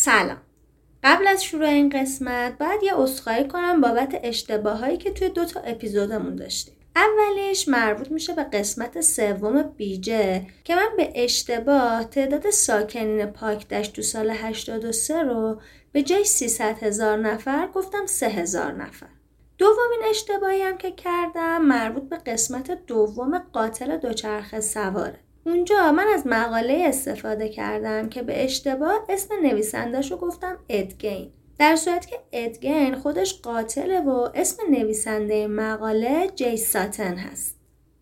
سلام. قبل از شروع این قسمت باید یه عذرخواهی کنم بابت اشتباهایی که توی دو تا اپیزودمون داشتیم. اولیش مربوط میشه به قسمت سوم بیجه که من به اشتباه تعداد ساکنین پاک دشت تو سال 83 رو به جای 300 هزار نفر گفتم 3 هزار نفر. دومین اشتباهی هم که کردم مربوط به قسمت دوم قاتل دوچرخه سواره. اونجا من از مقاله استفاده کردم که به اشتباه اسم نویسندش گفتم ادگین. در صورت که ادگین خودش قاتله و اسم نویسنده مقاله جی ساتن هست.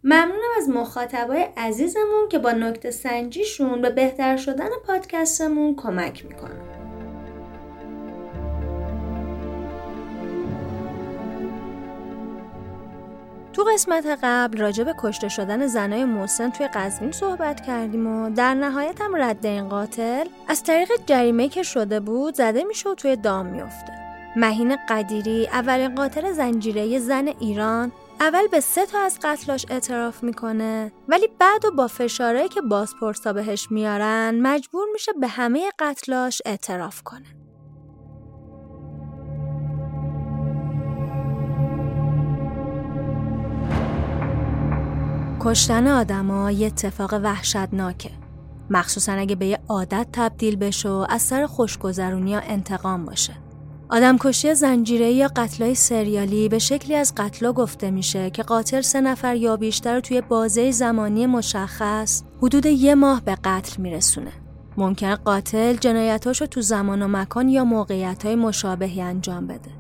ممنونم از مخاطبای عزیزمون که با نکته سنجیشون به بهتر شدن پادکستمون کمک می‌کنن. تو قسمت قبل راجع به کشته شدن زنای محسن توی قزوین صحبت کردیم و در نهایت هم رد این قاتل از طریق جریمه که شده بود زده میشه و توی دام میفته مهین قدیری اولین قاتل زنجیره زن ایران اول به سه تا از قتلاش اعتراف می‌کنه ولی بعد و با فشاره که بازپرسا بهش میارن مجبور میشه به همه قتلاش اعتراف کنه. کشتن آدما یه اتفاق وحشتناکه مخصوصا اگه به یه عادت تبدیل بشه و از سر خوشگذرونی یا انتقام باشه آدمکشی زنجیره یا قتلای سریالی به شکلی از قتلا گفته میشه که قاتل سه نفر یا بیشتر توی بازه زمانی مشخص حدود یه ماه به قتل میرسونه. ممکن قاتل جنایتاشو تو زمان و مکان یا موقعیت مشابهی انجام بده.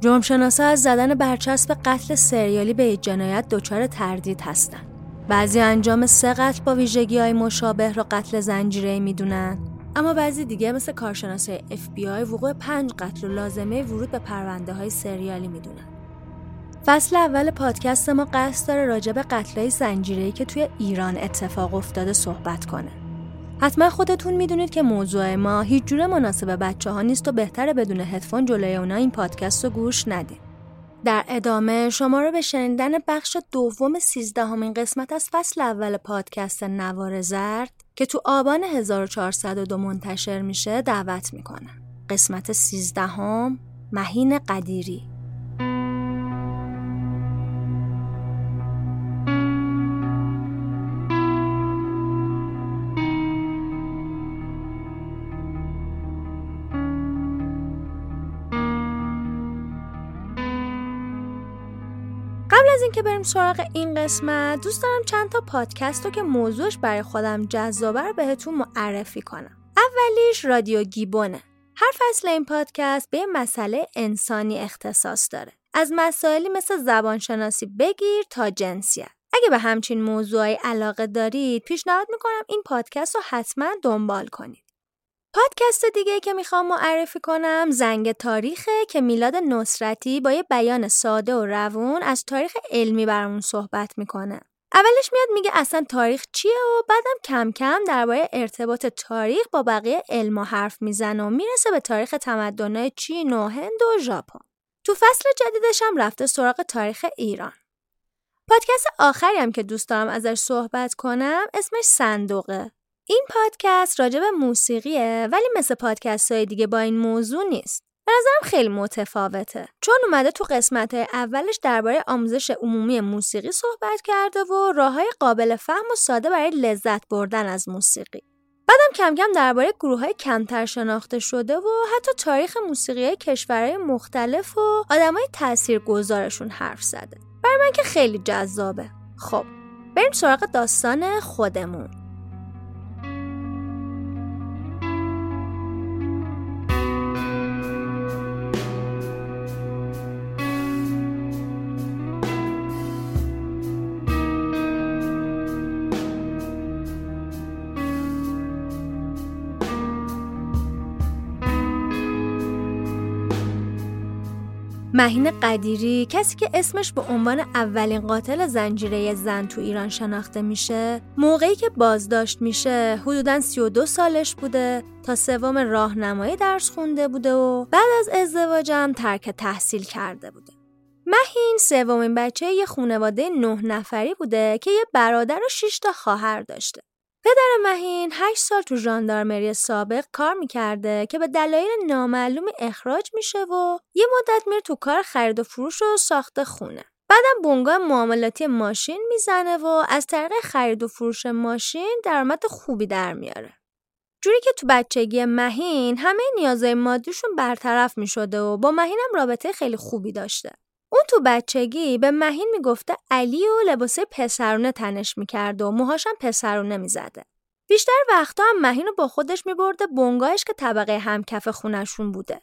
جرمشناسا از زدن برچسب قتل سریالی به جنایت دچار تردید هستن. بعضی انجام سه قتل با ویژگی های مشابه رو قتل زنجیره می‌دونن اما بعضی دیگه مثل کارشناسای FBI وقوع پنج قتل و لازمه ورود به پرونده های سریالی می‌دونن. فصل اول پادکست ما قصد داره راجع به قتلای زنجیره‌ای که توی ایران اتفاق افتاده صحبت کنه. حتما خودتون می‌دونید که موضوع ما هیچ جور مناسب بچه ها نیست و بهتره بدون هدفون جلوی اونا این پادکست رو گوش ندید. در ادامه شما رو به شنیدن بخش دوم سیزدهمین قسمت از فصل اول پادکست نوار زرد که تو آبان 1402 منتشر میشه دعوت می‌کنم. قسمت سیزدهم مهین قدیری بریم سراغ این قسمت. دوست دارم چند تا پادکست رو که موضوعش برای خودم جذابه بهتون معرفی کنم. اولیش رادیو گیبونه. هر فصل این پادکست به مسئله انسانی اختصاص داره. از مسائلی مثل زبانشناسی بگیر تا جنسیت. اگه به همچین موضوعی علاقه دارید پیشنهاد می‌کنم این پادکست رو حتما دنبال کنید. پادکست دیگه که می‌خوام معرفی کنم زنگ تاریخه که میلاد نصرتی با یه بیان ساده و روون از تاریخ علمی برامون صحبت می‌کنه. اولش میاد میگه اصلا تاریخ چیه و بعدم کم کم درباره ارتباط تاریخ با بقیه علم و حرف می‌زنه و می‌رسه به تاریخ تمدنهای چین و هند و ژاپن. تو فصل جدیدش هم رفته سراغ تاریخ ایران. پادکست آخری هم که دوست دارم ازش صحبت کنم اسمش صندوقه این پادکست راجع به موسیقیه ولی مثل پادکست های دیگه با این موضوع نیست. به نظرم خیلی متفاوته چون اومده تو قسمت اولش درباره آموزش عمومی موسیقی صحبت کرده و راه های قابل فهم و ساده برای لذت بردن از موسیقی. بعدم کم کم درباره گروه های کمتر شناخته شده و حتی تاریخ موسیقی های کشورهای مختلف و تأثیر گذارشون حرف زده. برای من که خیلی جذابه. خب بریم سراغ داستان خودمون. مهین قدیری کسی که اسمش به عنوان اولین قاتل زنجیره زن تو ایران شناخته میشه موقعی که بازداشت میشه حدودا 32 سالش بوده تا سوم راهنمایی درس خونده بوده و بعد از ازدواجم ترک تحصیل کرده بوده. مهین سومین بچه یه خانواده نه نفری بوده که یه برادر و 6 تا خواهر داشته. پدر مهین 8 سال تو ژاندارمری سابق کار می‌کرده که به دلایل نامعلوم اخراج میشه و یه مدت میره تو کار خرید و فروش و ساخت خونه. بعدم بونگاه معاملاتی ماشین می‌زنه و از طریق خرید و فروش ماشین درآمد خوبی در میاره. جوری که تو بچگی مهین همه نیازهای مادیشون برطرف می‌شده و با مهینم رابطه خیلی خوبی داشته. اون تو بچگی به مهین می‌گفته علی و لباسه پسرونه تنش می‌کرد و موهاشم پسرونه می‌زده. بیشتر وقتا هم مهین رو با خودش میبرده بنگاهش که طبقه همکف خونشون بوده.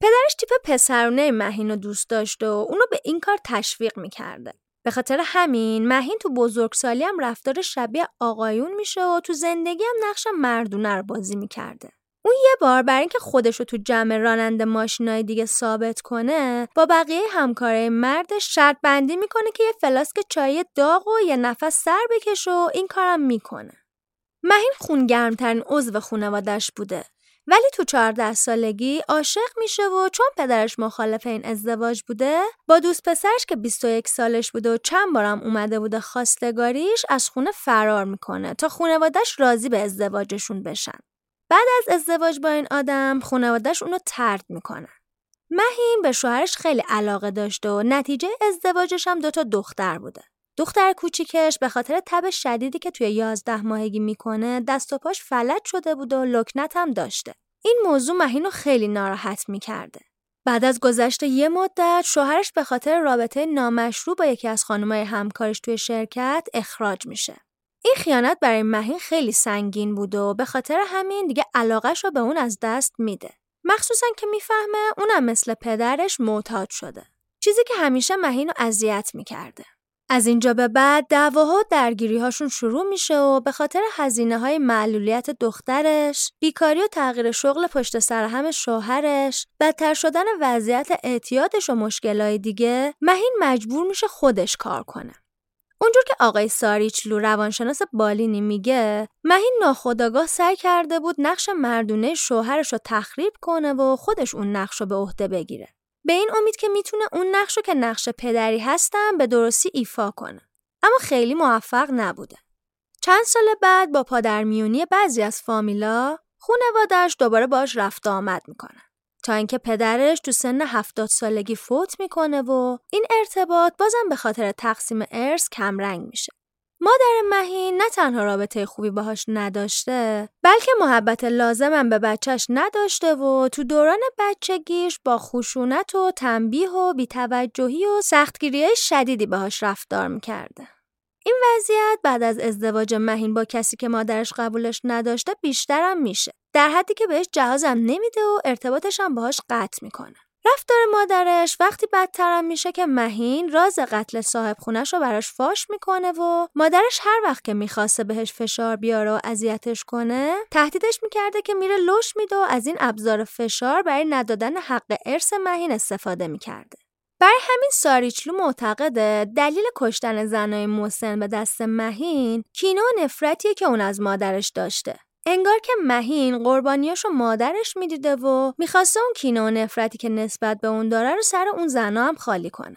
پدرش تیپ پسرونه مهین رو دوست داشته و اونو به این کار تشویق می‌کرده. به خاطر همین مهین تو بزرگسالی هم رفتار شبیه آقایون میشه و تو زندگی هم نقش مردونه رو بازی می‌کرده. اون یه بار برای اینکه خودش رو تو جمع راننده ماشینای دیگه ثابت کنه با بقیه همکاره مردش شرط بندی می‌کنه که یه فلاسک چای داغ و یه نفس سر بکشه و این کارم می‌کنه. مهین خونگرمترین عضو خونوادش بوده ولی تو 14 سالگی عاشق میشه و چون پدرش مخالف این ازدواج بوده با دوست پسرش که 21 سالش بوده و چند بارم اومده بوده خواستگاریش از خونه فرار می‌کنه تا خونوادش راضی به ازدواجشون بشن بعد از ازدواج با این آدم خانوادهش اونو ترد می‌کنن. مهین به شوهرش خیلی علاقه داشته و نتیجه ازدواجش هم دوتا دختر بوده. دختر کوچیکش به خاطر تب شدیدی که توی یازده ماهگی می‌کنه دست و پاش فلج شده بوده و لکنت هم داشته. این موضوع مهین رو خیلی ناراحت می‌کرده. بعد از گذشت یه مدت شوهرش به خاطر رابطه نامشروع با یکی از خانمای همکارش توی شرکت اخراج میشه. این خیانت برای مهین خیلی سنگین بود و به خاطر همین دیگه علاقش رو به اون از دست میده. مخصوصا که می‌فهمه اونم مثل پدرش معتاد شده. چیزی که همیشه مهین رو اذیت می‌کرده. از اینجا به بعد دعواها و درگیری هاشون شروع میشه و به خاطر هزینه های معلولیت دخترش، بیکاری و تغییر شغل پشت سر هم شوهرش، بدتر شدن وضعیت اعتیادش و مشکلهای دیگه، مهین مجبور میشه خودش کار کنه. اونجور که آقای ساریچلو روانشناس بالینی میگه مهین ناخداگاه سعی کرده بود نقش مردونه شوهرش رو تخریب کنه و خودش اون نقش رو به عهده بگیره. به این امید که می‌تونه اون نقش رو که نقش پدری هستن به درستی ایفا کنه. اما خیلی موفق نبوده. چند سال بعد با پادرمیونی بعضی از فامیلا خونوادش دوباره باش رفت آمد می‌کنن. تا اینکه پدرش تو سن هفتاد سالگی فوت می‌کنه و این ارتباط بازم به خاطر تقسیم ارث کمرنگ میشه. مادر مهین نه تنها رابطه خوبی باهاش نداشته بلکه محبت لازمم به بچهش نداشته و تو دوران بچگیش با خشونت و تنبیه و بیتوجهی و سختگیری شدیدی باهاش رفتار می‌کرده. این وضعیت بعد از ازدواج مهین با کسی که مادرش قبولش نداشته بیشترم میشه. در حدی که بهش جهازم نمیده و ارتباطش هم باهاش قطع می‌کنه. رفتار مادرش وقتی بدترم میشه که مهین راز قتل صاحب خونش رو براش فاش می‌کنه و مادرش هر وقت که می‌خواسته بهش فشار بیاره و اذیتش کنه تهدیدش می‌کرده که میره لش میده و از این ابزار فشار برای ندادن حق ارث مهین استفاده می‌کرده. برای همین ساریچلو معتقده دلیل کشتن زنای مسن به دست مهین کینه و نفرتیه که اون از مادرش داشته. انگار که مهین قربانیاشو مادرش می‌دیده و می‌خواسته اون کینه و نفرتی که نسبت به اون داره رو سر اون زنا هم خالی کنه.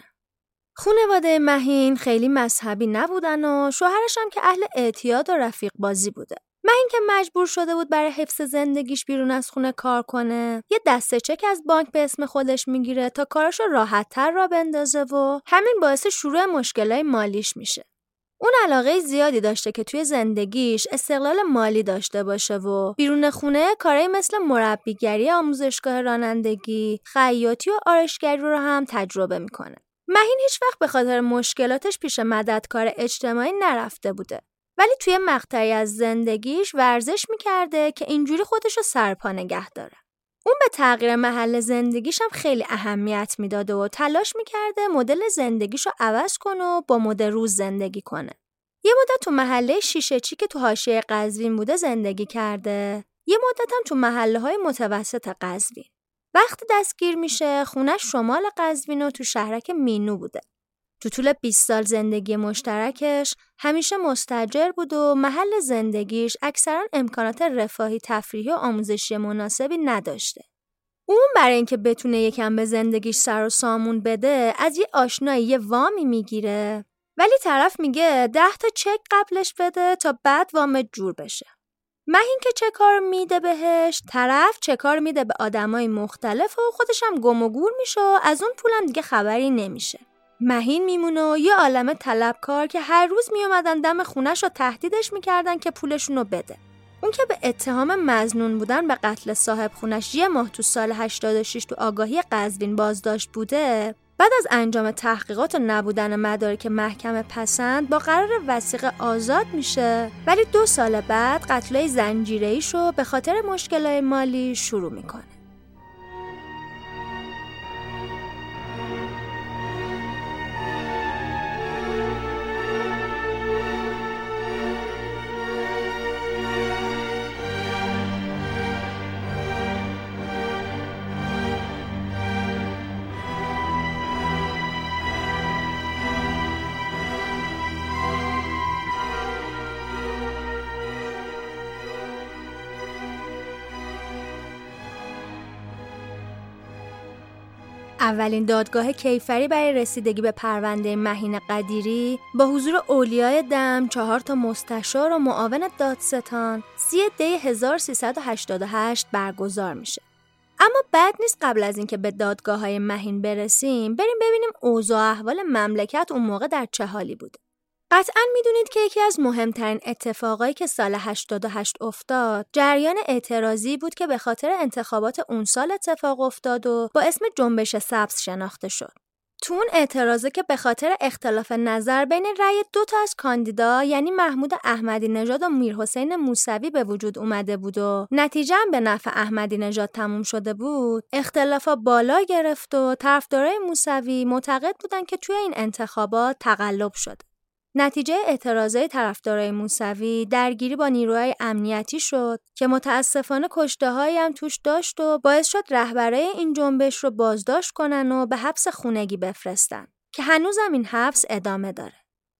خونواده مهین خیلی مذهبی نبودن و شوهرش هم که اهل اعتیاد و رفیق بازی بوده. مهین که مجبور شده بود برای حفظ زندگیش بیرون از خونه کار کنه یه دسته چک از بانک به اسم خودش می‌گیره تا کاراشو راحت تر را بندازه و همین باعث شروع مشکلای مالیش میشه. اون علاقه زیادی داشته که توی زندگیش استقلال مالی داشته باشه و بیرون خونه کارهای مثل مربیگری آموزشگاه رانندگی، خیاطی و آرشگری رو هم تجربه می‌کنه. مهین هیچ وقت به خاطر مشکلاتش پیش مددکار اجتماعی نرفته بوده. ولی توی مقطعی از زندگیش ورزش می‌کرده که اینجوری خودش رو سرپا نگه داره. اون به تغییر محل زندگیش هم خیلی اهمیت می‌داده و تلاش می‌کرده مدل زندگیش رو عوض کنه و با مد روز زندگی کنه. یه مدت تو محله شیشه چی که تو حاشیه قزوین بوده زندگی کرده. یه مدت هم تو محله های متوسط قزوین. وقتی دستگیر میشه خونه شمال قزوین و تو شهرک مینو بوده. تو طول 20 سال زندگی مشترکش همیشه مستجر بود و محل زندگیش اکثرا امکانات رفاهی تفریحی و آموزشی مناسبی نداشته. اون برای اینکه بتونه یکم به زندگیش سر و سامون بده از یه آشنایی وامی می‌گیره ولی طرف میگه ده تا چک قبلش بده تا بعد وامت جور بشه. مهین که چه کار میده بهش طرف چه کار میده به آدمای مختلف و خودش هم گم و گور میشه و از اون پولم دیگه خبری نمیشه. مهین میمونه و یه عالم طلبکار که هر روز میومدن دم خونش رو تهدیدش می‌کردن که پولشون رو بده. اون که به اتهام مزنون بودن به قتل صاحب خونش یه ماه تو سال 86 تو آگاهی قزوین بازداشت بوده بعد از انجام تحقیقات و نبودن مدارک محکمه پسند با قرار وسیق آزاد میشه ولی دو سال بعد قتلای زنجیره‌ایش رو به خاطر مشکلات مالی شروع می‌کنه اولین دادگاه کیفری برای رسیدگی به پرونده مهین قدیری با حضور اولیای دم، چهار تا مستشار و معاون دادستان سی دی 1388 برگزار میشه. اما بعد نیست قبل از اینکه به دادگاه های مهین برسیم بریم ببینیم اوضاع احوال مملکت اون موقع در چه حالی بوده. قطعا می‌دونید که یکی از مهمترین اتفاقایی که سال 88 افتاد جریان اعتراضی بود که به خاطر انتخابات اون سال اتفاق افتاد و با اسم جنبش سبز شناخته شد. تو اون اعتراضه که به خاطر اختلاف نظر بین رأی دو تا از کاندیدا یعنی محمود احمدی نژاد و میرحسین موسوی به وجود اومده بود و نتیجه هم به نفع احمدی نژاد تموم شده بود اختلافا بالا گرفت و طرفدارای موسوی معتقد بودن که توی این انتخابات تقلب شده نتیجه اعتراضای طرفدارای موسوی درگیری با نیروهای امنیتی شد که متاسفانه کشته هم توش داشت و باعث شد رهبرای این جنبش رو بازداشت کنن و به حبس خونگی بفرستن که هنوزم این حبس ادامه داره.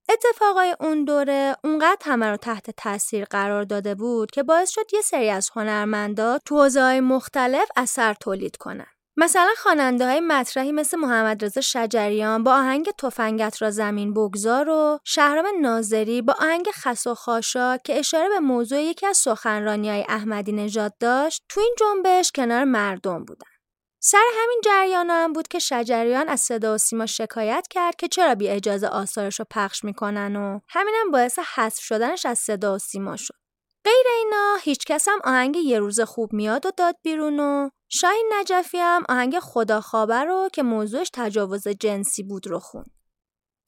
اتفاقای اون دوره اونقدر همه رو تحت تاثیر قرار داده بود که باعث شد یه سری از هنرمندا تو مختلف اثر تولید کنن. مثلا خواننده های مطرحی مثل محمد رضا شجریان با آهنگ تفنگت را زمین بگذار و شهرام ناظری با آهنگ خس و خاشا که اشاره به موضوع یکی از سخنرانی های احمدی نژاد داشت تو این جنبش کنار مردم بودن. سر همین جریان هم بود که شجریان از صدا و سیما شکایت کرد که چرا بی اجازه آثارش رو پخش می‌کنن و همینم باعث حذف شدنش از صدا و سیما شد. غیر اینا هیچ کس هم آهنگ یه روز خوب میاد و داد بیرون و شاین نجفی هم آهنگ خدا خابر رو که موضوعش تجاوز جنسی بود رو خون.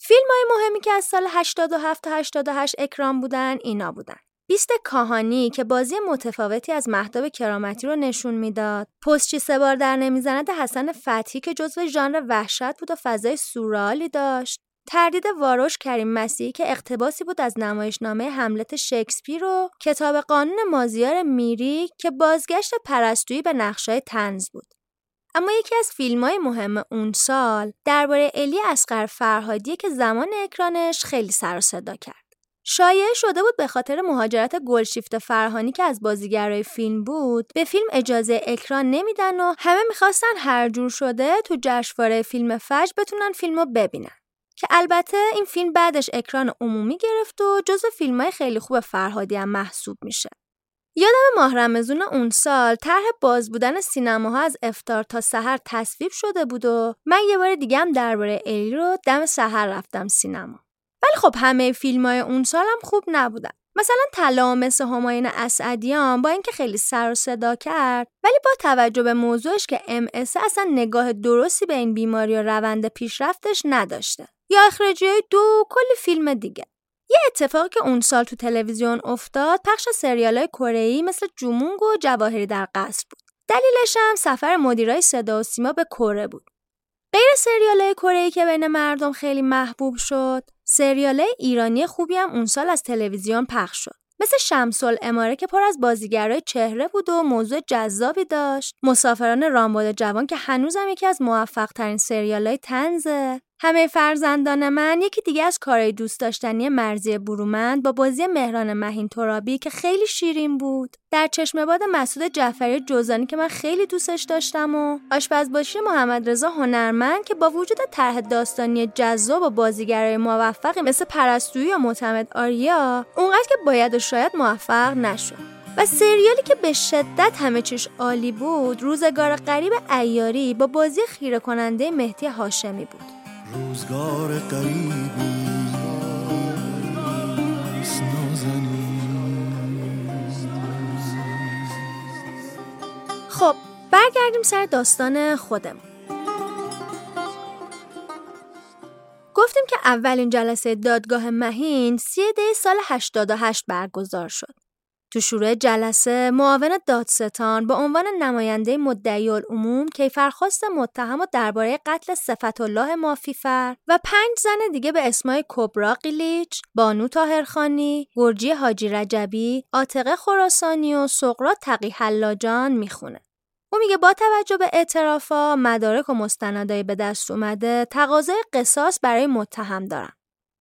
فیلم های مهمی که از سال 87 تا 88 اکرام بودن اینا بودن. بیست کاهانی که بازی متفاوتی از مهداب کرامتی رو نشون می‌داد. پستچی سه بار در نمی‌زند حسن فتحی که جزو ژانر وحشت بود و فضای سورالی داشت. تردید واروش کریم مسیحی که اقتباسی بود از نمایشنامه حملت شکسپیر و کتاب قانون مازیار میری که بازگشت پرستویی به نقشای تنز بود. اما یکی از فیلم های مهم اون سال درباره الی اسقر فرهادیه که زمان اکرانش خیلی سر و صدا کرد. شایعه شده بود به خاطر مهاجرت گلشیفت فرهانی که از بازیگرای فیلم بود به فیلم اجازه اکران نمیدن و همه می‌خواستن هر جور شده تو جشنواره فیلم فجر بتونن فیلمو ببینن که البته این فیلم بعدش اکران عمومی گرفت و جز فیلم خیلی خوب فرهادی هم محسوب میشه. یادم ماه رمزون اون سال طرح باز بودن سینماها از افتار تا سحر تصویب شده بود و من یه بار دیگه هم درباره الی رو دم سحر رفتم سینما. ولی خب همه فیلم های اون هم خوب نبودن. مثلا طلا مثل هماین اسعدیان با اینکه خیلی سر و صدا کرد ولی با توجه به موضوعش که ام اصلا نگاه درستی به این بیماری و روند پیشرفتش نداشته. یا اخراجی های دو کلی فیلم دیگه. یه اتفاقی که اون سال تو تلویزیون افتاد پخش سریال های کره مثل جومونگ و جواهری در قصر بود. دلیلش هم سفر مدیرای صدا و سیما به کره بود. غیر سریال های کره که بین مردم خیلی محبوب شد سریال ایرانی خوبی هم اون سال از تلویزیون پخش شد. مثل شمسل اماره که پر از بازیگرای چهره بود و موضوع جذابی داشت. مسافران رامبد جوان که هنوزم یکی از موفق ترین سریال های تنزه همه فرزندان من یکی دیگه از کارهای دوست داشتنی مرزی برومند با بازی مهران مهین ترابی که خیلی شیرین بود. در چشم باد مسعود جعفری جوزانی که من خیلی دوستش داشتم و آشپزباشی محمد رضا هنرمند که با وجود طرح داستانی جذاب و بازیگرای موفقی مثل پرستویی یا معتمد آریا اونقدر که باید و شاید موفق نشد. و سریالی که به شدت همه چیش عالی بود روزگار قریب ایاری با بازی خیره کننده مهدی هاشمی بود. روزگار قریبی خب برگردیم سر داستان خودمون گفتیم که اولین جلسه دادگاه مهین سی دی سال 88 برگزار شد. تو شروع جلسه معاون دادستان به عنوان نماینده مدعی العموم کیفرخواست متهم و درباره قتل صفت الله مافیفر و پنج زن دیگه به اسمای کبرا قیلیچ، بانو تاهرخانی، گرجی حاجی رجبی، عاتقه خراسانی و سقراط تقی حلاجان می‌خونه. او میگه با توجه به اعترافا مدارک و مستندای به دست اومده تقاضای قصاص برای متهم دارن.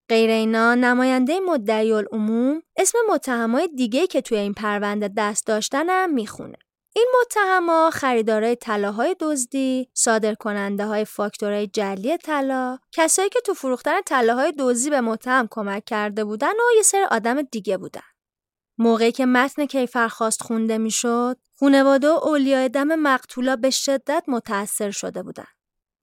غیر اینا نماینده مدعی العموم اسم متهمای دیگه که توی این پرونده دست داشتنم می‌خونه. این متهما خریدارای طلاهای دزدی، صادر کننده های فاکتورهای جلی طلا، کسایی که تو فروختن طلاهای دزدی به متهم کمک کرده بودن و یه سر آدم دیگه بودن. موقعی که متن کیفرخواست خونده می‌شد، خونواده و اولیای دم مقتولا به شدت متأثر شده بودن.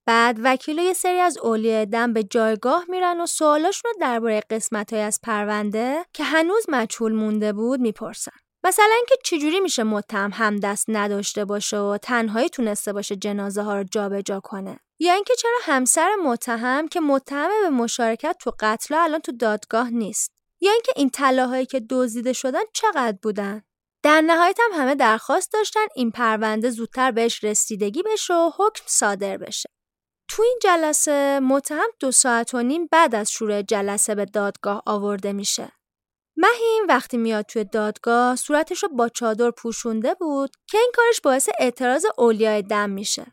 بعد وکیل یه سری از اولیای دم به جایگاه میرن و سوالاشون رو درباره قسمت های از پرونده که هنوز مجهول مونده بود می‌پرسن. مثلا اینکه چجوری میشه متهم هم دست نداشته باشه و تنهایی تونسته باشه جنازه ها رو جابجا کنه؟ یا اینکه چرا همسر متهم که متهم به مشارکت تو قتل الان تو دادگاه نیست؟ یا اینکه این طلاهایی که دزدیده شدن چقدر بودن؟ در نهایت هم همه درخواست داشتن این پرونده زودتر بهش رسیدگی بشه و حکم صادر بشه. تو این جلسه متهم دو ساعت و نیم بعد از شروع جلسه به دادگاه آورده میشه. مهین وقتی میاد توی دادگاه صورتش رو با چادر پوشونده بود که این کارش باعث اعتراض اولیای دم میشه.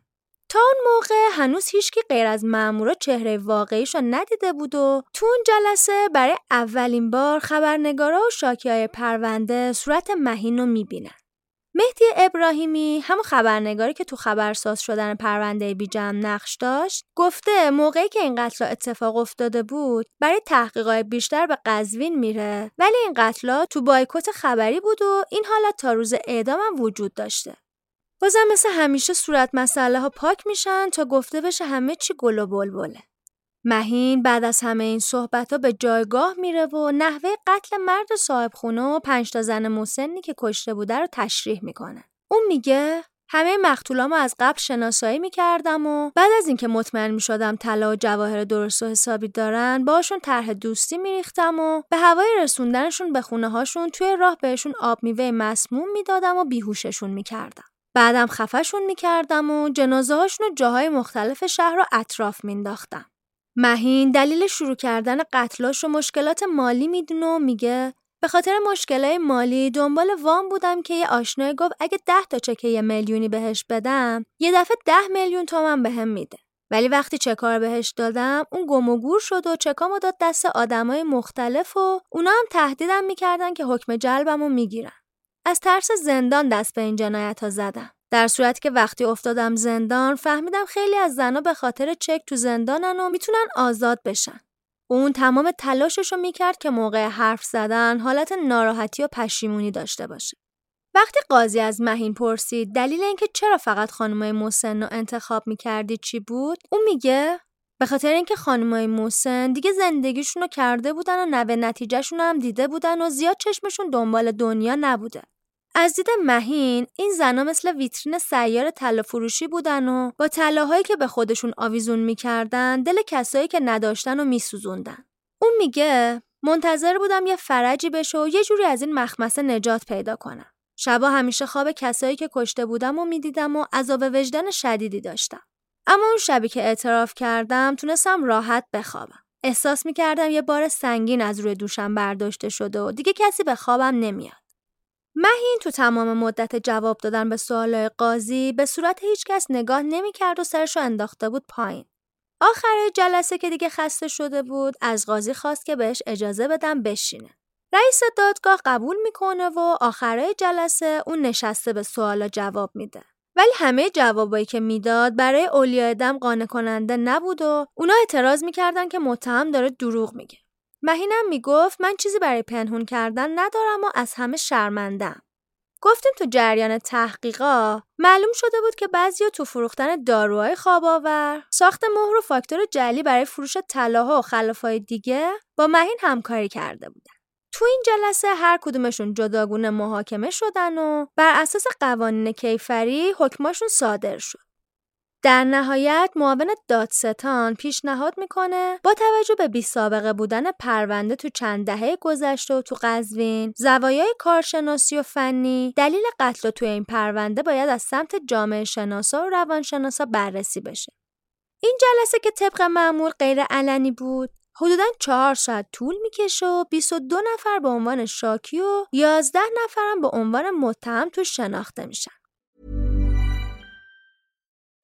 تا اون موقع هنوز هیچکی غیر از مامورا چهره واقعیش رو ندیده بود و تو اون جلسه برای اولین بار خبرنگارا و شاکی های پرونده صورت مهین رو می‌بینن. مهدی ابراهیمی همون خبرنگاری که تو خبرساز شدن پرونده بیجم نقش داشت گفته موقعی که این قتل اتفاق افتاده بود برای تحقیقات بیشتر به قزوین میره. ولی این قتل تو بایکوت خبری بود و این حالت تا روز اعدام هم وجود داشته. بازم مثل همیشه صورت مسئله ها پاک میشن تا گفته بشه همه چی گل و بلبله. مهین بعد از همه این صحبت ها به جایگاه میره و نحوه قتل مرد صاحب خونه و پنج تا زن مسنی که کشته بوده رو تشریح می‌کنه. اون میگه همه مقتولامو از قبل شناسایی می‌کردم و بعد از اینکه مطمئن می‌شدم طلا و جواهر درست و حسابی دارن باشون طرح دوستی میریختم و به هوای رسوندنشون به خونه هاشون توی راه بهشون آب میوه مسموم می‌دادم و بیهوششون می‌کردم. بعدم خفشون می‌کردم و جنازه هاشون رو جاهای مختلف شهر رو اطراف مینداختم. مهین دلیل شروع کردن قتلاش و مشکلات مالی می‌دونه و میگه به خاطر مشکلات مالی دنبال وام بودم که یه آشنای گفت اگه ده تا چکه یه میلیونی بهش بدم یه دفعه ده میلیون تومن بهم میده. ولی وقتی چکار بهش دادم اون گم و گور شد و چکامو داد دست آدمای مختلف و اونا هم تهدیدم می‌کردن که حکم جلبمو می‌گیرن. از ترس زندان دست به این جنایت ها زدم. در صورتی که وقتی افتادم زندان فهمیدم خیلی از زنها به خاطر چک تو زندانن و می‌تونن آزاد بشن. اون تمام تلاشش رو می‌کرد که موقع حرف زدن حالت ناراحتی و پشیمونی داشته باشه. وقتی قاضی از مهین پرسید دلیل اینکه چرا فقط خانمای مسن رو انتخاب می‌کردی چی بود؟ اون میگه به خاطر اینکه خانمای موسن دیگه زندگیشون رو کرده بودن و نوه نتیجهشون هم دیده بودن و زیاد چشمشون دنبال دنیا نبوده. از دید مهین این زنا مثل ویترین سیار طلا فروشی بودن و با طلاهایی که به خودشون آویزون می‌کردن دل کسایی که نداشتن و میسوزوندن. اون میگه منتظر بودم یه فرجی بشه و یه جوری از این مخمسه نجات پیدا کنم. شبا همیشه خواب کسایی که کشته بودم و می‌دیدم و عذاب وجدان شدیدی داشتم. اما اون شبی که اعتراف کردم تونستم راحت بخوابم. احساس می‌کردم یه بار سنگین از روی دوشم برداشته شده و دیگه کسی به خوابم نمیاد. مهین تو تمام مدت جواب دادن به سوال قاضی به صورت هیچکس نگاه نمی‌کرد و سرشو انداخته بود پایین. آخر جلسه که دیگه خسته شده بود از قاضی خواست که بهش اجازه بدم بشینه. رئیس دادگاه قبول می‌کنه و آخرای جلسه اون نشسته به سوالا جواب میده. ولی همه جوابایی که می‌داد برای اولیاء دم قانع کننده نبود و اونا اعتراض می‌کردن که متهم داره دروغ میگه. مهینم می‌گفت من چیزی برای پنهون کردن ندارم و از همه شرمندم. گفتیم تو جریان تحقیقا معلوم شده بود که بعضیا تو فروختن داروهای خواباور، ساخت مهر و فاکتور جلی برای فروش طلاها و خلافای دیگه با مهین همکاری کرده بودن. تو این جلسه هر کدومشون جداگونه محاکمه شدن و بر اساس قوانین کیفری حکماشون صادر شد. در نهایت معاون دادستان پیشنهاد می‌کنه با توجه به بی سابقه بودن پرونده تو چند دهه گذشته و تو قزوین زوایای کارشناسی و فنی دلیل قتل توی این پرونده باید از سمت جامعه شناسا و روانشناسا بررسی بشه. این جلسه که طبق معمول غیر علنی بود حدودا چهار ساعت طول می‌کشه و 22 نفر به عنوان شاکی و 11 نفرم به عنوان متهم تو شناخته میشن.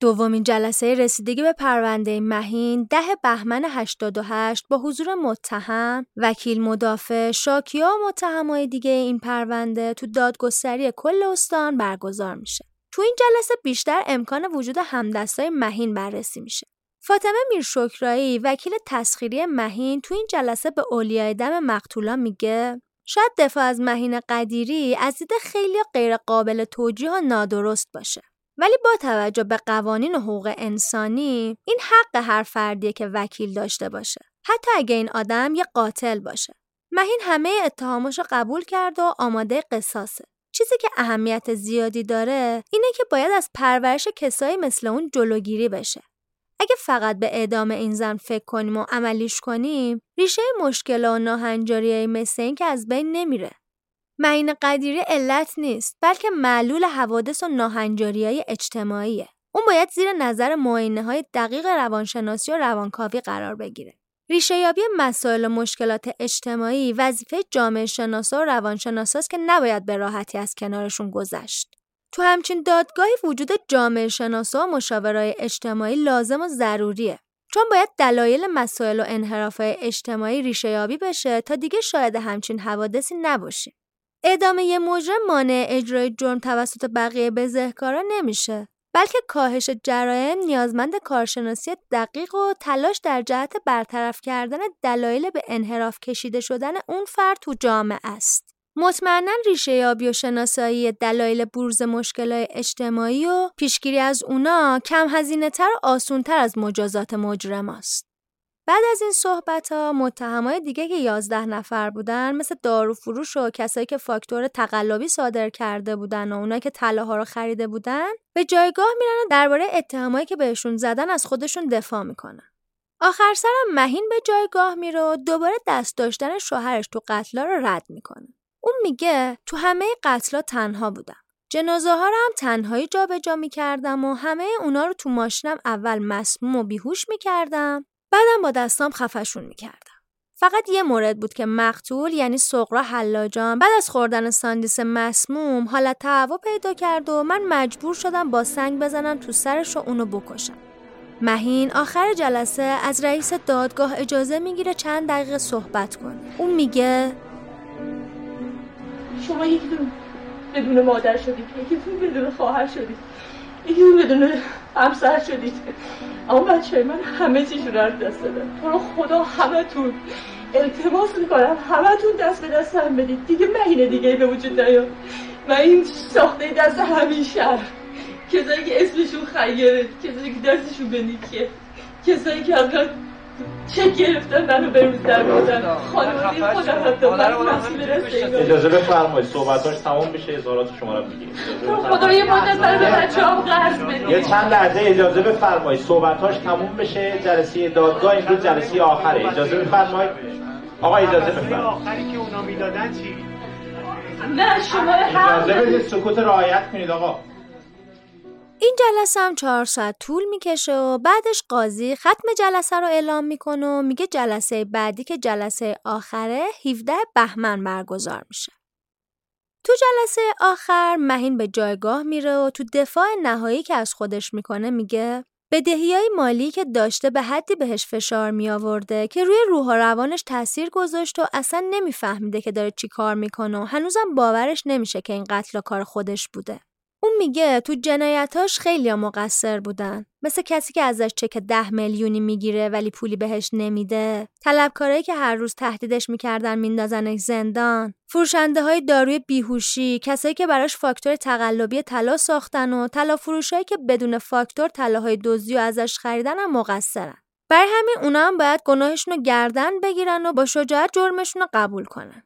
دومین جلسه رسیدگی به پرونده مهین ده بهمن 88 با حضور متهم، وکیل مدافع، شاکیا و متهمای دیگه این پرونده تو دادگستری کل استان برگزار میشه. تو این جلسه بیشتر امکان وجود همدستای مهین بررسی میشه. فاطمه میرشکرایی وکیل تسخیری مهین تو این جلسه به اولیای دم مقتولا میگه شاید دفاع از مهین قدیری از دید خیلی غیر قابل توجیه و نادرست باشه. ولی با توجه به قوانین حقوق انسانی این حق هر فردیه که وکیل داشته باشه. حتی اگه این آدم یه قاتل باشه. مهین همه اتهامش رو قبول کرد و آماده قصاصه. چیزی که اهمیت زیادی داره اینه که باید از پرورش کسایی مثل اون جلوگیری بشه. اگه فقط به اعدام این زن فکر کنیم و عملیش کنیم ریشه مشکل و ناهنجاری مثل این که از بین نمیره. معین قدیری علت نیست بلکه معلول حوادث و ناهنجاری های اجتماعیه. اون باید زیر نظر معاینه های دقیق روانشناسی و روانکاوی قرار بگیره. ریشه یابی مسائل و مشکلات اجتماعی وظیفه جامعه شناسا و روانشناساست که نباید به راحتی از کنارشون گذشت. تو همچین دادگاهی وجود جامعه شناسا و مشاورای اجتماعی لازم و ضروریه. چون باید دلایل مسائل و انحرافهای اجتماعی ریشه یابی بشه تا دیگه شاید همچین حوادثی نباشیم. ادامه یه مجرم مانع اجرای جرم توسط بقیه بزهکارا نمیشه بلکه کاهش جرایم نیازمند کارشناسی دقیق و تلاش در جهت برطرف کردن دلایل به انحراف کشیده شدن اون فرد تو جامعه است. مطمئنا ریشه یابی و شناسایی دلایل بروز مشکلات اجتماعی و پیشگیری از اونا کم هزینه تر و آسون تر از مجازات مجرم است. بعد از این صحبت ها متهمای دیگه که 11 نفر بودن مثل دارو فروش و کسایی که فاکتور تقلبی صادر کرده بودن و اونایی که طلاها رو خریده بودن به جایگاه میرن و درباره اتهامایی که بهشون زدن از خودشون دفاع می‌کنن. آخر سرم مهین به جایگاه میره و دوباره دست داشتن شوهرش تو قتلا رو رد می‌کنه. اون میگه تو همه قتلا تنها بودم. جنازه ها رو هم تنهایی جابجا جا می‌کردم و همه اونا رو تو ماشینم اول مسموم و بیهوش می‌کردم بعدم با دستام خفشون می‌کردم. فقط یه مورد بود که مقتول یعنی سقرا حلاجان بعد از خوردن ساندیس مسموم حالت تعوا پیدا کرد و من مجبور شدم با سنگ بزنم تو سرش و اونو بکشم. مهین آخر جلسه از رئیس دادگاه اجازه می‌گیره چند دقیقه صحبت کن. اون میگه شما یکی بدون مادر شدید یکی بدون خواهر شدید یکی بدون همسر شدید. اما بچه من همه چیش رو دست دادم. تو رو خدا همه تون التماس می‌کنم. همه تون دست به دست هم بدید. دیگه مهینه دیگه به وجود نیاد. و این ساخته دست همین شهر. کسایی که اسمشون خیره کسایی که دستشون به نیکیه. کسایی که اصلا چه گرفتن منو به روز در بودن خانواده خودم حتی مسئول اجازه بفرمایید صحبتاش تمام بشه اظهارات شما رو می‌گیریم. خدا یه مدت برای به بچه هم قرض بدید یه چند لحظه اجازه بفرمایید صحبتاش تموم بشه جلسه دادگاه امروز جلسه آخره. اجازه بفرمایید. آقا اجازه بفرمایید. آخری که اونا می‌دادن چی؟ نه شما اجازه بدید سکوت رعایت کنید آقا. این جلسه هم چهار ساعت طول می‌کشه و بعدش قاضی ختم جلسه رو اعلام می‌کنه و میگه جلسه بعدی که جلسه آخره 17 بهمن برگزار میشه. تو جلسه آخر مهین به جایگاه میره و تو دفاع نهایی که از خودش می‌کنه میگه بدهی های مالی که داشته به حدی بهش فشار می آورده که روی روح و روانش تاثیر گذاشت و اصلا نمیفهمیده که داره چی کار می‌کنه و هنوزم باورش نمیشه که این قتل کار خودش بوده. اون میگه تو جنایتاش خیلی مقصر بودن. مثل کسی که ازش چک ده میلیونی می‌گیره ولی پولی بهش نمیده. طلبکارایی که هر روز تهدیدش می‌کردن میندازنش زندان. فروشنده های داروی بیهوشی کسایی که براش فاکتور تقلبی طلا ساختن و طلا فروشایی که بدون فاکتور طلاهای دزدی و ازش خریدن هم مقصرن. برای همین اونا هم باید گناهشون رو گردن بگیرن و با شجاعت جرمشون رو قبول کنن.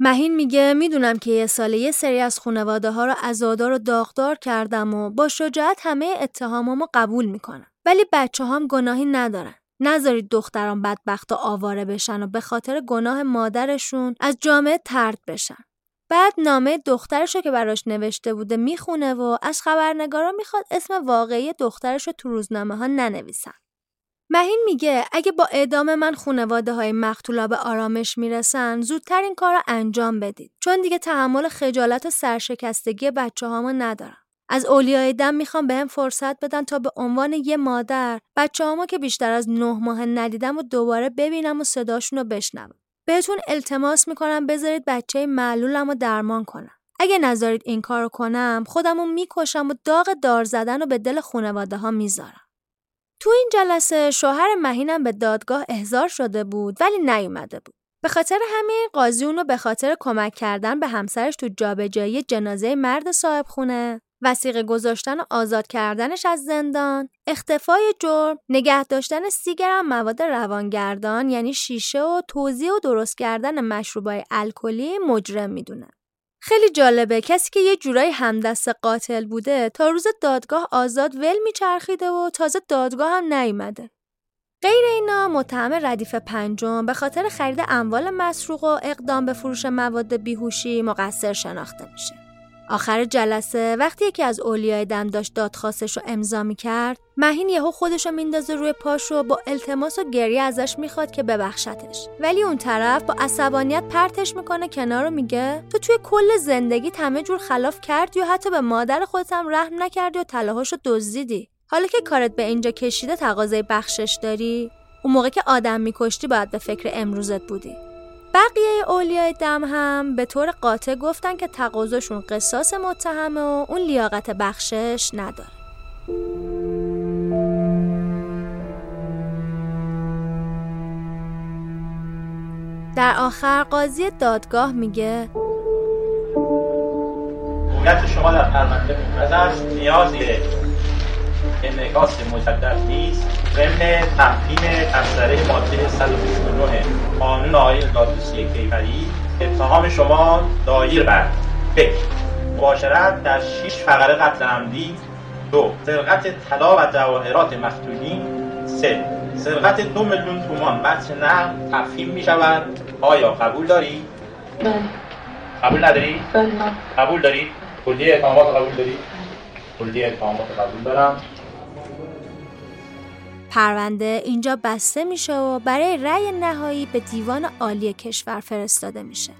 مهین میگه می‌دونم که یه ساله یه سری از خانواده ها رو ازادار و داغدار کردم و با شجاعت همه اتهامامو قبول می‌کنم. ولی بچه هم گناهی ندارن. نذارید دختران بدبخت و آواره بشن و به خاطر گناه مادرشون از جامعه ترد بشن. بعد نامه دخترش رو که براش نوشته بوده می‌خونه و از خبرنگارا می‌خواد اسم واقعی دخترش رو تو روزنامه ها ننویسن. مهین میگه اگه با اعدام من خونواده های مقتولا به آرامش می‌رسن زودتر این کار رو انجام بدید چون دیگه تحمل خجالت و سرشکستگی بچه هامو ندارم. از اولیای دم می‌خوام بهم فرصت بدن تا به عنوان یه مادر بچه هامو که بیشتر از نه ماه ندیدم و دوباره ببینم و صداشون رو بشنوم. بهتون التماس می‌کنم بذارید بچه معلولم رو درمان کنم. اگه نذارید این کارو کنم خودمو می‌کشم و داغ دار زدن رو به دل خونواده ها می‌ذارم. تو این جلسه شوهر مهینم به دادگاه احضار شده بود ولی نیومده بود. به خاطر همین قاضی اونو به خاطر کمک کردن به همسرش تو جابجایی جنازه مرد صاحب خونه، وسیقه گذاشتن و آزاد کردنش از زندان، اختفای جرم، نگه داشتن سی گرم مواد روانگردان یعنی شیشه و توزیع و درست کردن مشروبای الکلی مجرم می‌دونه. خیلی جالبه کسی که یه جورایی همدست قاتل بوده تا روز دادگاه آزاد ول میچرخیده و تازه دادگاه هم نیومده. غیر اینا متهم ردیف پنجم به خاطر خرید اموال مسروق و اقدام به فروش مواد بیهوشی مقصر شناخته میشه. آخر جلسه وقتی یکی از اولیای دم داشت دادخواستش رو امضا می‌کرد مهین یهو خودش رو میندازه روی پاش و با التماس و گریه ازش می‌خواد که ببخشتش. ولی اون طرف با عصبانیت پرتش می‌کنه کنار رو میگه تو توی کل زندگی همه جور خلاف کردی و حتی به مادر خودت هم رحم نکردی و طلاهاشو دزدیدی. حالا که کارت به اینجا کشیده تقاضای بخشش داری؟ اون موقع که آدم میکشتی باید به فکر امروزت بودی. بقیه اولیای دم هم به طور قاطع گفتن که تقاضاشون قصاص متهمه و اون لیاقت بخشش نداره. در آخر قاضی دادگاه میگه هویت شما در پرونده مبرز است انعکاس مجدد نیست. ضمن تفهیم تفسره ماده 129 قانون آیین دادرسی کیفری اتهام شما دایر بر. فکر. مباشرت در 6 فقره قتل عمدی. دو سرقت طلا و جواهرات مفتونی. سه سرقت دو میلیون تومان بچه نه تفهیم می شود. آیا قبول داری؟ بله. قبول نداری؟ بله قبول داری؟ کلیه اتهامات قبول داری؟ کلیه اتهامات قبول دارم. پرونده اینجا بسته میشه و برای رأی نهایی به دیوان عالی کشور فرستاده میشه.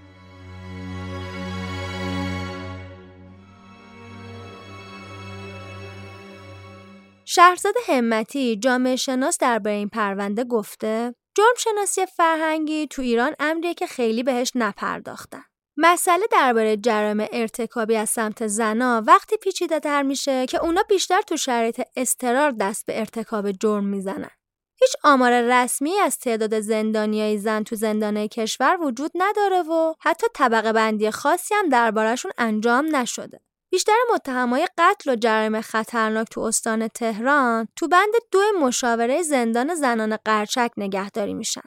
شهرزاد همتی جامعه شناس درباره این پرونده گفته جرم شناسی فرهنگی تو ایران امریه که خیلی بهش نپرداختن. مسئله درباره جرایم ارتکابی از سمت زنا وقتی پیچیده تر میشه که اونا بیشتر تو شرایط استرار دست به ارتکاب جرم می‌زنن. هیچ آمار رسمی از تعداد زندانیای زن تو زندانه کشور وجود نداره و حتی طبقه بندی خاصی هم دربارهشون انجام نشده. بیشتر متهمای قتل و جرایم خطرناک تو استان تهران تو بند دو مشاوره زندان زنان قرچک نگهداری میشن.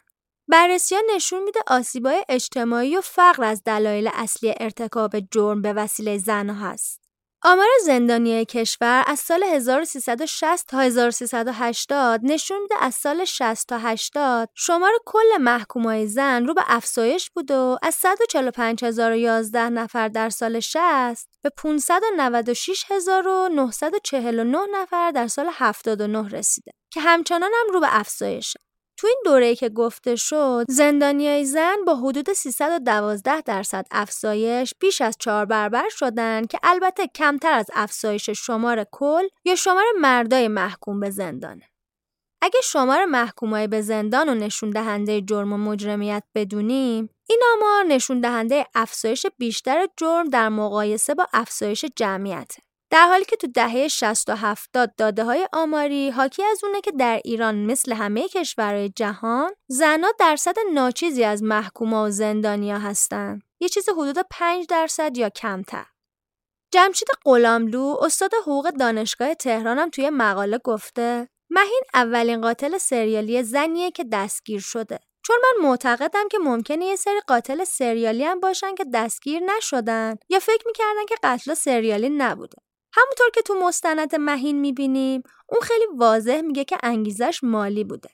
بررسی ها نشون میده آسیبای اجتماعی و فقر از دلایل اصلی ارتکاب جرم به وسیله زنها هست. آمار زندانی کشور از سال 1360 تا 1380 نشون میده از سال 60 تا 80 شمار کل محکومای زن رو به افزایش بود و از 145011 نفر در سال 60 به 596949 نفر در سال 79 رسیده که همچنان هم رو به افزایشه. تو این دوره‌ای که گفته شد زندانیای زن با حدود 312 درصد افزایش بیش از چهار برابر شدن که البته کمتر از افزایش شمار کل یا شمار مردای محکوم به زندانه. اگه شمار محکومای به زندان و نشون دهنده جرم و مجرمیت بدونیم این آمار نشون دهنده افزایش بیشتر جرم در مقایسه با افزایش جمعیته. در حالی که تو دهه 60 و 70 داده های آماری حاکی از اونه که در ایران مثل همه کشورهای جهان زنها درصد ناچیزی از محکوما و زندانیا هستن. یه چیز حدود 5 درصد یا کمتر. جمشید غلاملو استاد حقوق دانشگاه تهرانم توی مقاله گفته مهین اولین قاتل سریالی زنیه که دستگیر شده. چون من معتقدم که ممکنه یه سری قاتل سریالی هم باشن که دستگیر نشدن یا فکر می‌کردن که قتل سریالی نبوده. همونطور که تو مستند مهین می‌بینیم اون خیلی واضح میگه که انگیزش مالی بوده.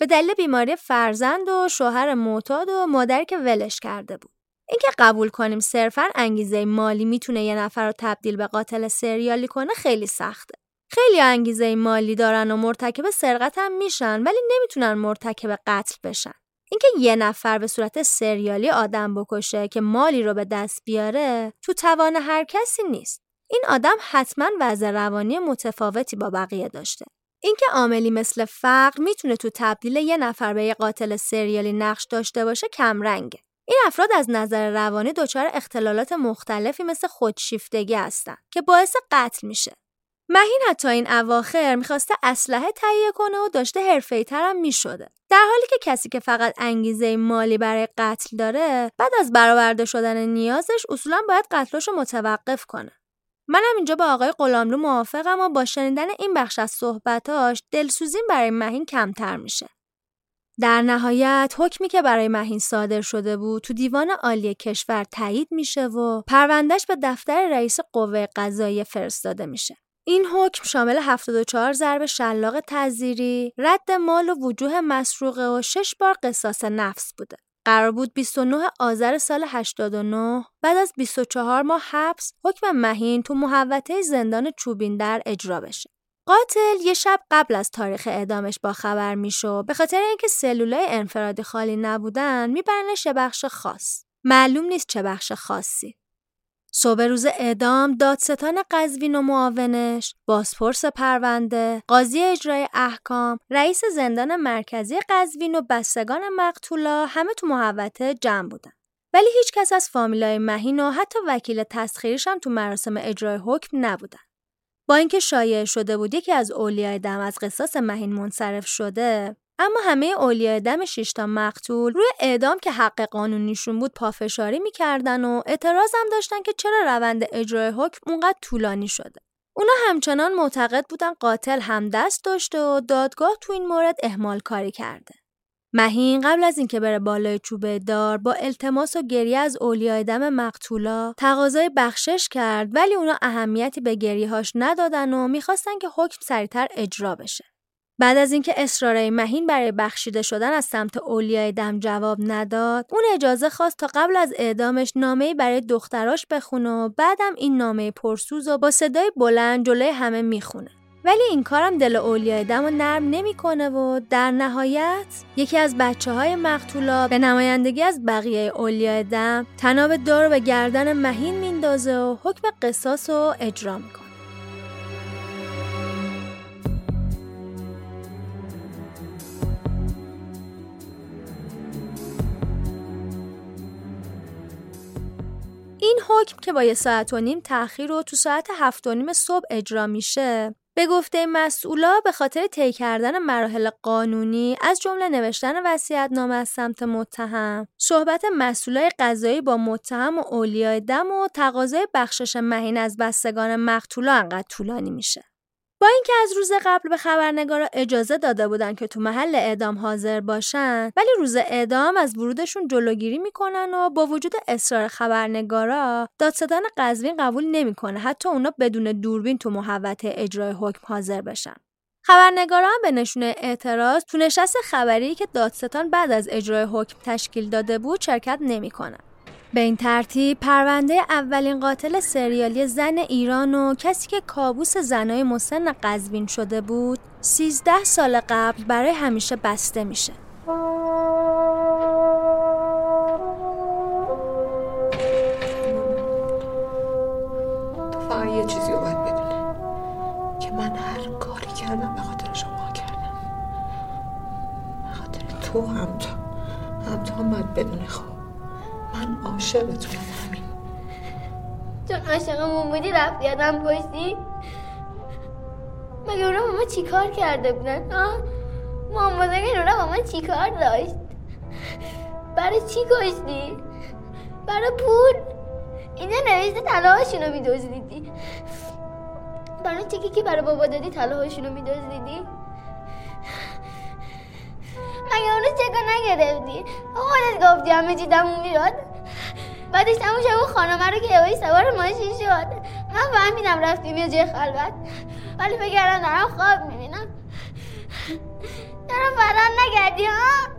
به دلیل بیماری فرزند و شوهر معتاد و مادری که ولش کرده بود. اینکه قبول کنیم صرفا انگیزه مالی می‌تونه یه نفر رو تبدیل به قاتل سریالی کنه خیلی سخته. خیلی انگیزه مالی دارن و مرتکب سرقت هم میشن ولی نمی‌تونن مرتکب قتل بشن. اینکه یه نفر به صورت سریالی آدم بکشه که مالی رو به دست بیاره تو توان هر کسی نیست. این آدم حتما وضع روانی متفاوتی با بقیه داشته. اینکه عاملی مثل فقر می‌تونه تو تبدیل یه نفر به یه قاتل سریالی نقش داشته باشه کمرنگه. این افراد از نظر روانی دچار اختلالات مختلفی مثل خودشیفتگی هستن که باعث قتل میشه. مهین حتی این اواخر می‌خواسته اسلحه تهیه کنه و داشته حرفه‌ای ترم می‌شده. در حالی که کسی که فقط انگیزه مالی برای قتل داره بعد از برآورده شدن نیازش اصولا باید قتلش رو متوقف کنه. منم اینجا با آقای غلاملو موافقم و با شنیدن این بخش از صحبتاش دلسوزیم برای مهین کمتر میشه. در نهایت حکمی که برای مهین صادر شده بود تو دیوان عالی کشور تایید میشه و پروندهش به دفتر رئیس قوه قضایی فرستاده میشه. این حکم شامل 74 ضرب شلاق تذیری، رد مال و وجوه مسروقه و 6 بار قصاص نفس بوده. قرار بود 29 آذر سال 89 بعد از 24 ماه حبس حکم مهین تو محوطه زندان چوبین در اجرا بشه. قاتل یه شب قبل از تاریخ اعدامش با خبر میشو به خاطر اینکه سلولای انفرادی خالی نبودن میبرنش بخش خاص. معلوم نیست چه بخش خاصی. صبح روز اعدام دادستان قزوین و معاونش، بازپرس پرونده، قاضی اجرای احکام، رئیس زندان مرکزی قزوین و بستگان مقتولا همه تو محوطه جمع بودن. ولی هیچ کس از فامیلای مهین و حتی وکیل تسخیرش هم تو مراسم اجرای حکم نبودن. با اینکه شایع شده بود یکی از اولیای دم از قصاص مهین منصرف شده اما همه اولیای دم شیشتا مقتول روی اعدام که حق قانونیشون بود پافشاری می‌کردن و اعتراض هم داشتن که چرا روند اجرای حکم اونقدر طولانی شده. اونا همچنان معتقد بودن قاتل هم دست داشته و دادگاه تو این مورد اهمال کاری کرده. مهین قبل از اینکه بره بالای چوبه دار با التماس و گریه از اولیای دم مقتولا تقاضای بخشش کرد ولی اونا اهمیتی به گریهاش ندادن و می‌خواستن که حکم سریعتر اجرا بشه. بعد از اینکه اصرارای مهین برای بخشیده شدن از سمت اولیای دم جواب نداد اون اجازه خواست تا قبل از اعدامش نامه‌ای برای دختراش بخونه و بعدم این نامه پرسوز و با صدای بلند جلوی همه می‌خونه. ولی این کارم دل اولیای دم رو نرم نمی‌کنه و در نهایت یکی از بچه های مقتولا به نمایندگی از بقیه اولیای دم تناب دار به گردن مهین میندازه و حکم قصاص رو اجرا می‌کنه. این حکم که با یه ساعت و نیم تأخیر رو تو ساعت هفت و نیم صبح اجرا میشه به گفته مسئولا به خاطر طی کردن مراحل قانونی از جمله نوشتن نامه از سمت متهم، صحبت مسئولای قضایی با متهم و اولیای دم و تقاضای بخشش مهین از بستگان مقتولا انقدر طولانی میشه. با اینکه از روز قبل به خبرنگارا اجازه داده بودن که تو محل اعدام حاضر باشن ولی روز اعدام از ورودشون جلوگیری می‌کنن و با وجود اصرار خبرنگارا دادستان قزوین قبول نمی‌کنه. حتی اونا بدون دوربین تو محوطه اجرای حکم حاضر بشن. خبرنگارا هم به نشون اعتراض تو نشست خبری که دادستان بعد از اجرای حکم تشکیل داده بود شرکت نمی‌کنن به این ترتیب پرونده اولین قاتل سریالی زن ایران و کسی که کابوس زنای مسن قزوین شده بود 13 سال قبل برای همیشه بسته میشه. یه چیزی رو باید که من هر کاری کردم به خاطر شما کردم. به خاطر تو هم تو هم تو هم باید بدونی خب من عاشقتونم همین چون عاشقمون بودی رفتی یادم پشتی مگه اونا با ما چی کار کرده بودن؟ آه محمد اگه اونا با ما چی کار داشت؟ برای چی کشتی؟ برای پول؟ اینجا نوشته طلاهاشونو میدوزدیدی برای چی که برای بابا دادی طلاهاشونو میدوزدیدی مگه اونو چکا نگرفتی. خودت گفتی همه چی تموم می‌شد. بعدش تموم شد اون خانمه رو که یهویی سوار ماشین شد. من فهمیدم رفتیم یه جای خلوت. ولی فکر کردم دارم خواب می‌بینم. دارم فران نگردی ها؟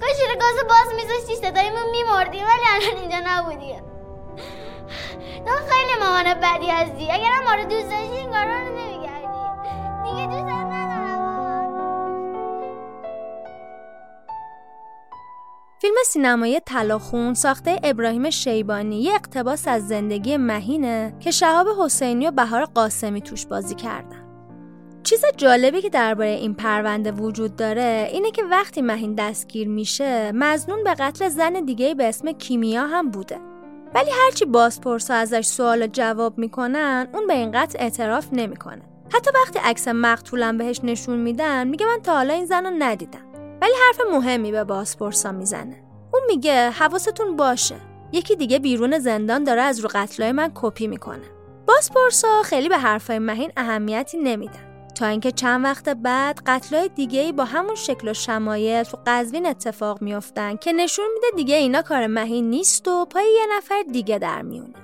کاش رو گاز باز میذاشتی صدایمون میمردی ولی الان اینجا نبودی. تو خیلی مامان بدی هستی. اگرم ما رو دوست داشتی این کارا رو نمی‌کردی. دیگه دوست فیلم سینمایی تلاخون ساخته ابراهیم شیبانی یه اقتباس از زندگی مهینه که شهاب حسینی و بهار قاسمی توش بازی کردن. چیز جالبی که درباره این پرونده وجود داره اینه که وقتی مهین دستگیر میشه مزنون به قتل زن دیگه به اسم کیمیا هم بوده. ولی هرچی بازپرسا ازش سوال جواب می‌کنن اون به این قتل اعتراف نمی‌کنه. حتی وقتی عکس مقتولم بهش نشون میدن میگه من تا حالا این زن رو ندیدم. ولی حرف مهمی به بازپرسا می‌زنه. اون میگه حواستون باشه. یکی دیگه بیرون زندان داره از رو قتلای من کپی می‌کنه. بازپرسا خیلی به حرفای مهین اهمیتی نمیدن. تا اینکه چند وقت بعد قتلای دیگه ای با همون شکل و شمایل تو قزوین اتفاق میافتن که نشون میده دیگه اینا کار مهین نیست و پای یه نفر دیگه در میونه.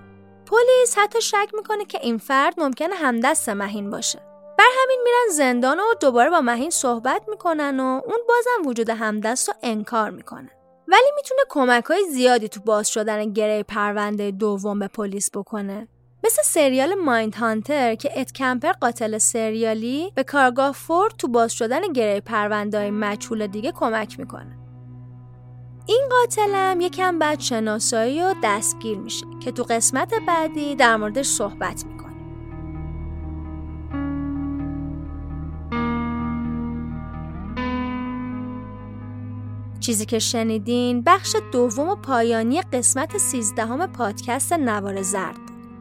پلیس حتی شک می‌کنه که این فرد ممکنه همدست مهین باشه. بر همین میرن زندان و دوباره با مهین صحبت می‌کنن و اون بازم وجود همدست رو انکار می‌کنه. ولی می‌تونه کمک های زیادی تو باز شدن گره پرونده دوم به پلیس بکنه. مثل سریال مایند هانتر که ات کمپر قاتل سریالی به کارگاه فورد تو باز شدن گره پرونده مچول دیگه کمک می‌کنه. این قاتلم یکم بعد شناسایی و دستگیر میشه که تو قسمت بعدی در موردش صحبت می‌کنه. چیزی که شنیدین بخش دوم و پایانی قسمت سیزدهم پادکست نوار زرد.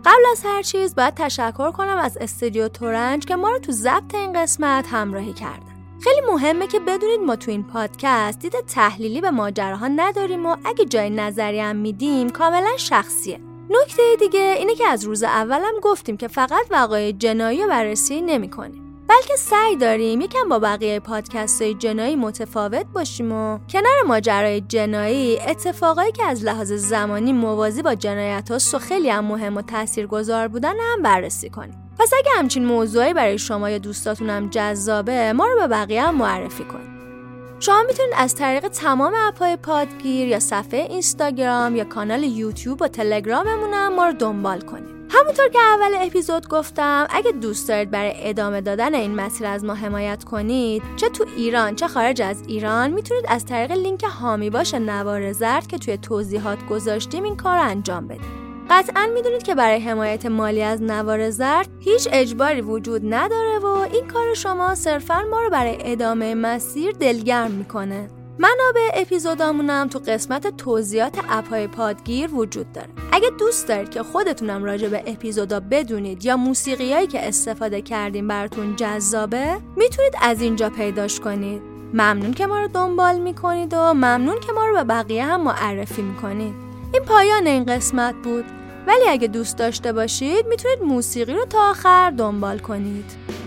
قبل از هر چیز باید تشکر کنم از استودیو تورنج که ما رو تو ضبط این قسمت همراهی کردن. خیلی مهمه که بدونید ما تو این پادکست دید تحلیلی به ماجراها نداریم و اگه جای نظری هم میدیم کاملا شخصیه. نکته دیگه اینه که از روز اولم گفتیم که فقط وقایع جنایی بررسی نمی‌کنیم. بلکه سعی داریم یکم با بقیه پادکست های جنایی متفاوت باشیم و کنار ماجرای جنایی اتفاقایی که از لحاظ زمانی موازی با جنایت هاست و خیلی هم مهم و گذار بودن هم بررسی کنیم. پس اگه همچین موضوعی برای شما یا دوستاتون هم جذابه ما رو به بقیه هم معرفی کنید. شما می‌تونید از طریق تمام اپهای پادگیر یا صفحه اینستاگرام یا کانال یوتیوب و تلگراممون هم ما رو دنبال کنید. همونطور که اول اپیزود گفتم اگه دوست دارید برای ادامه دادن این مسیر از ما حمایت کنید چه تو ایران چه خارج از ایران می‌تونید از طریق لینک هامی باش نوار زرد که توی توضیحات گذاشتیم این کار انجام بدید. قطعا می‌دونید که برای حمایت مالی از نوار زرد هیچ اجباری وجود نداره و این کار شما صرفا ما رو برای ادامه مسیر دلگرم می‌کنه. منابع اپیزودامونم تو قسمت توضیحات اپهای پادگیر وجود داره. اگه دوست دارید که خودتونم راجع به اپیزودا بدونید یا موسیقیایی که استفاده کردیم براتون جذابه می‌تونید از اینجا پیداش کنید. ممنون که ما رو دنبال می‌کنید و ممنون که ما رو به بقیه هم معرفی می‌کنید. این پایان این قسمت بود. ولی اگه دوست داشته باشید می‌تونید موسیقی رو تا آخر دنبال کنید.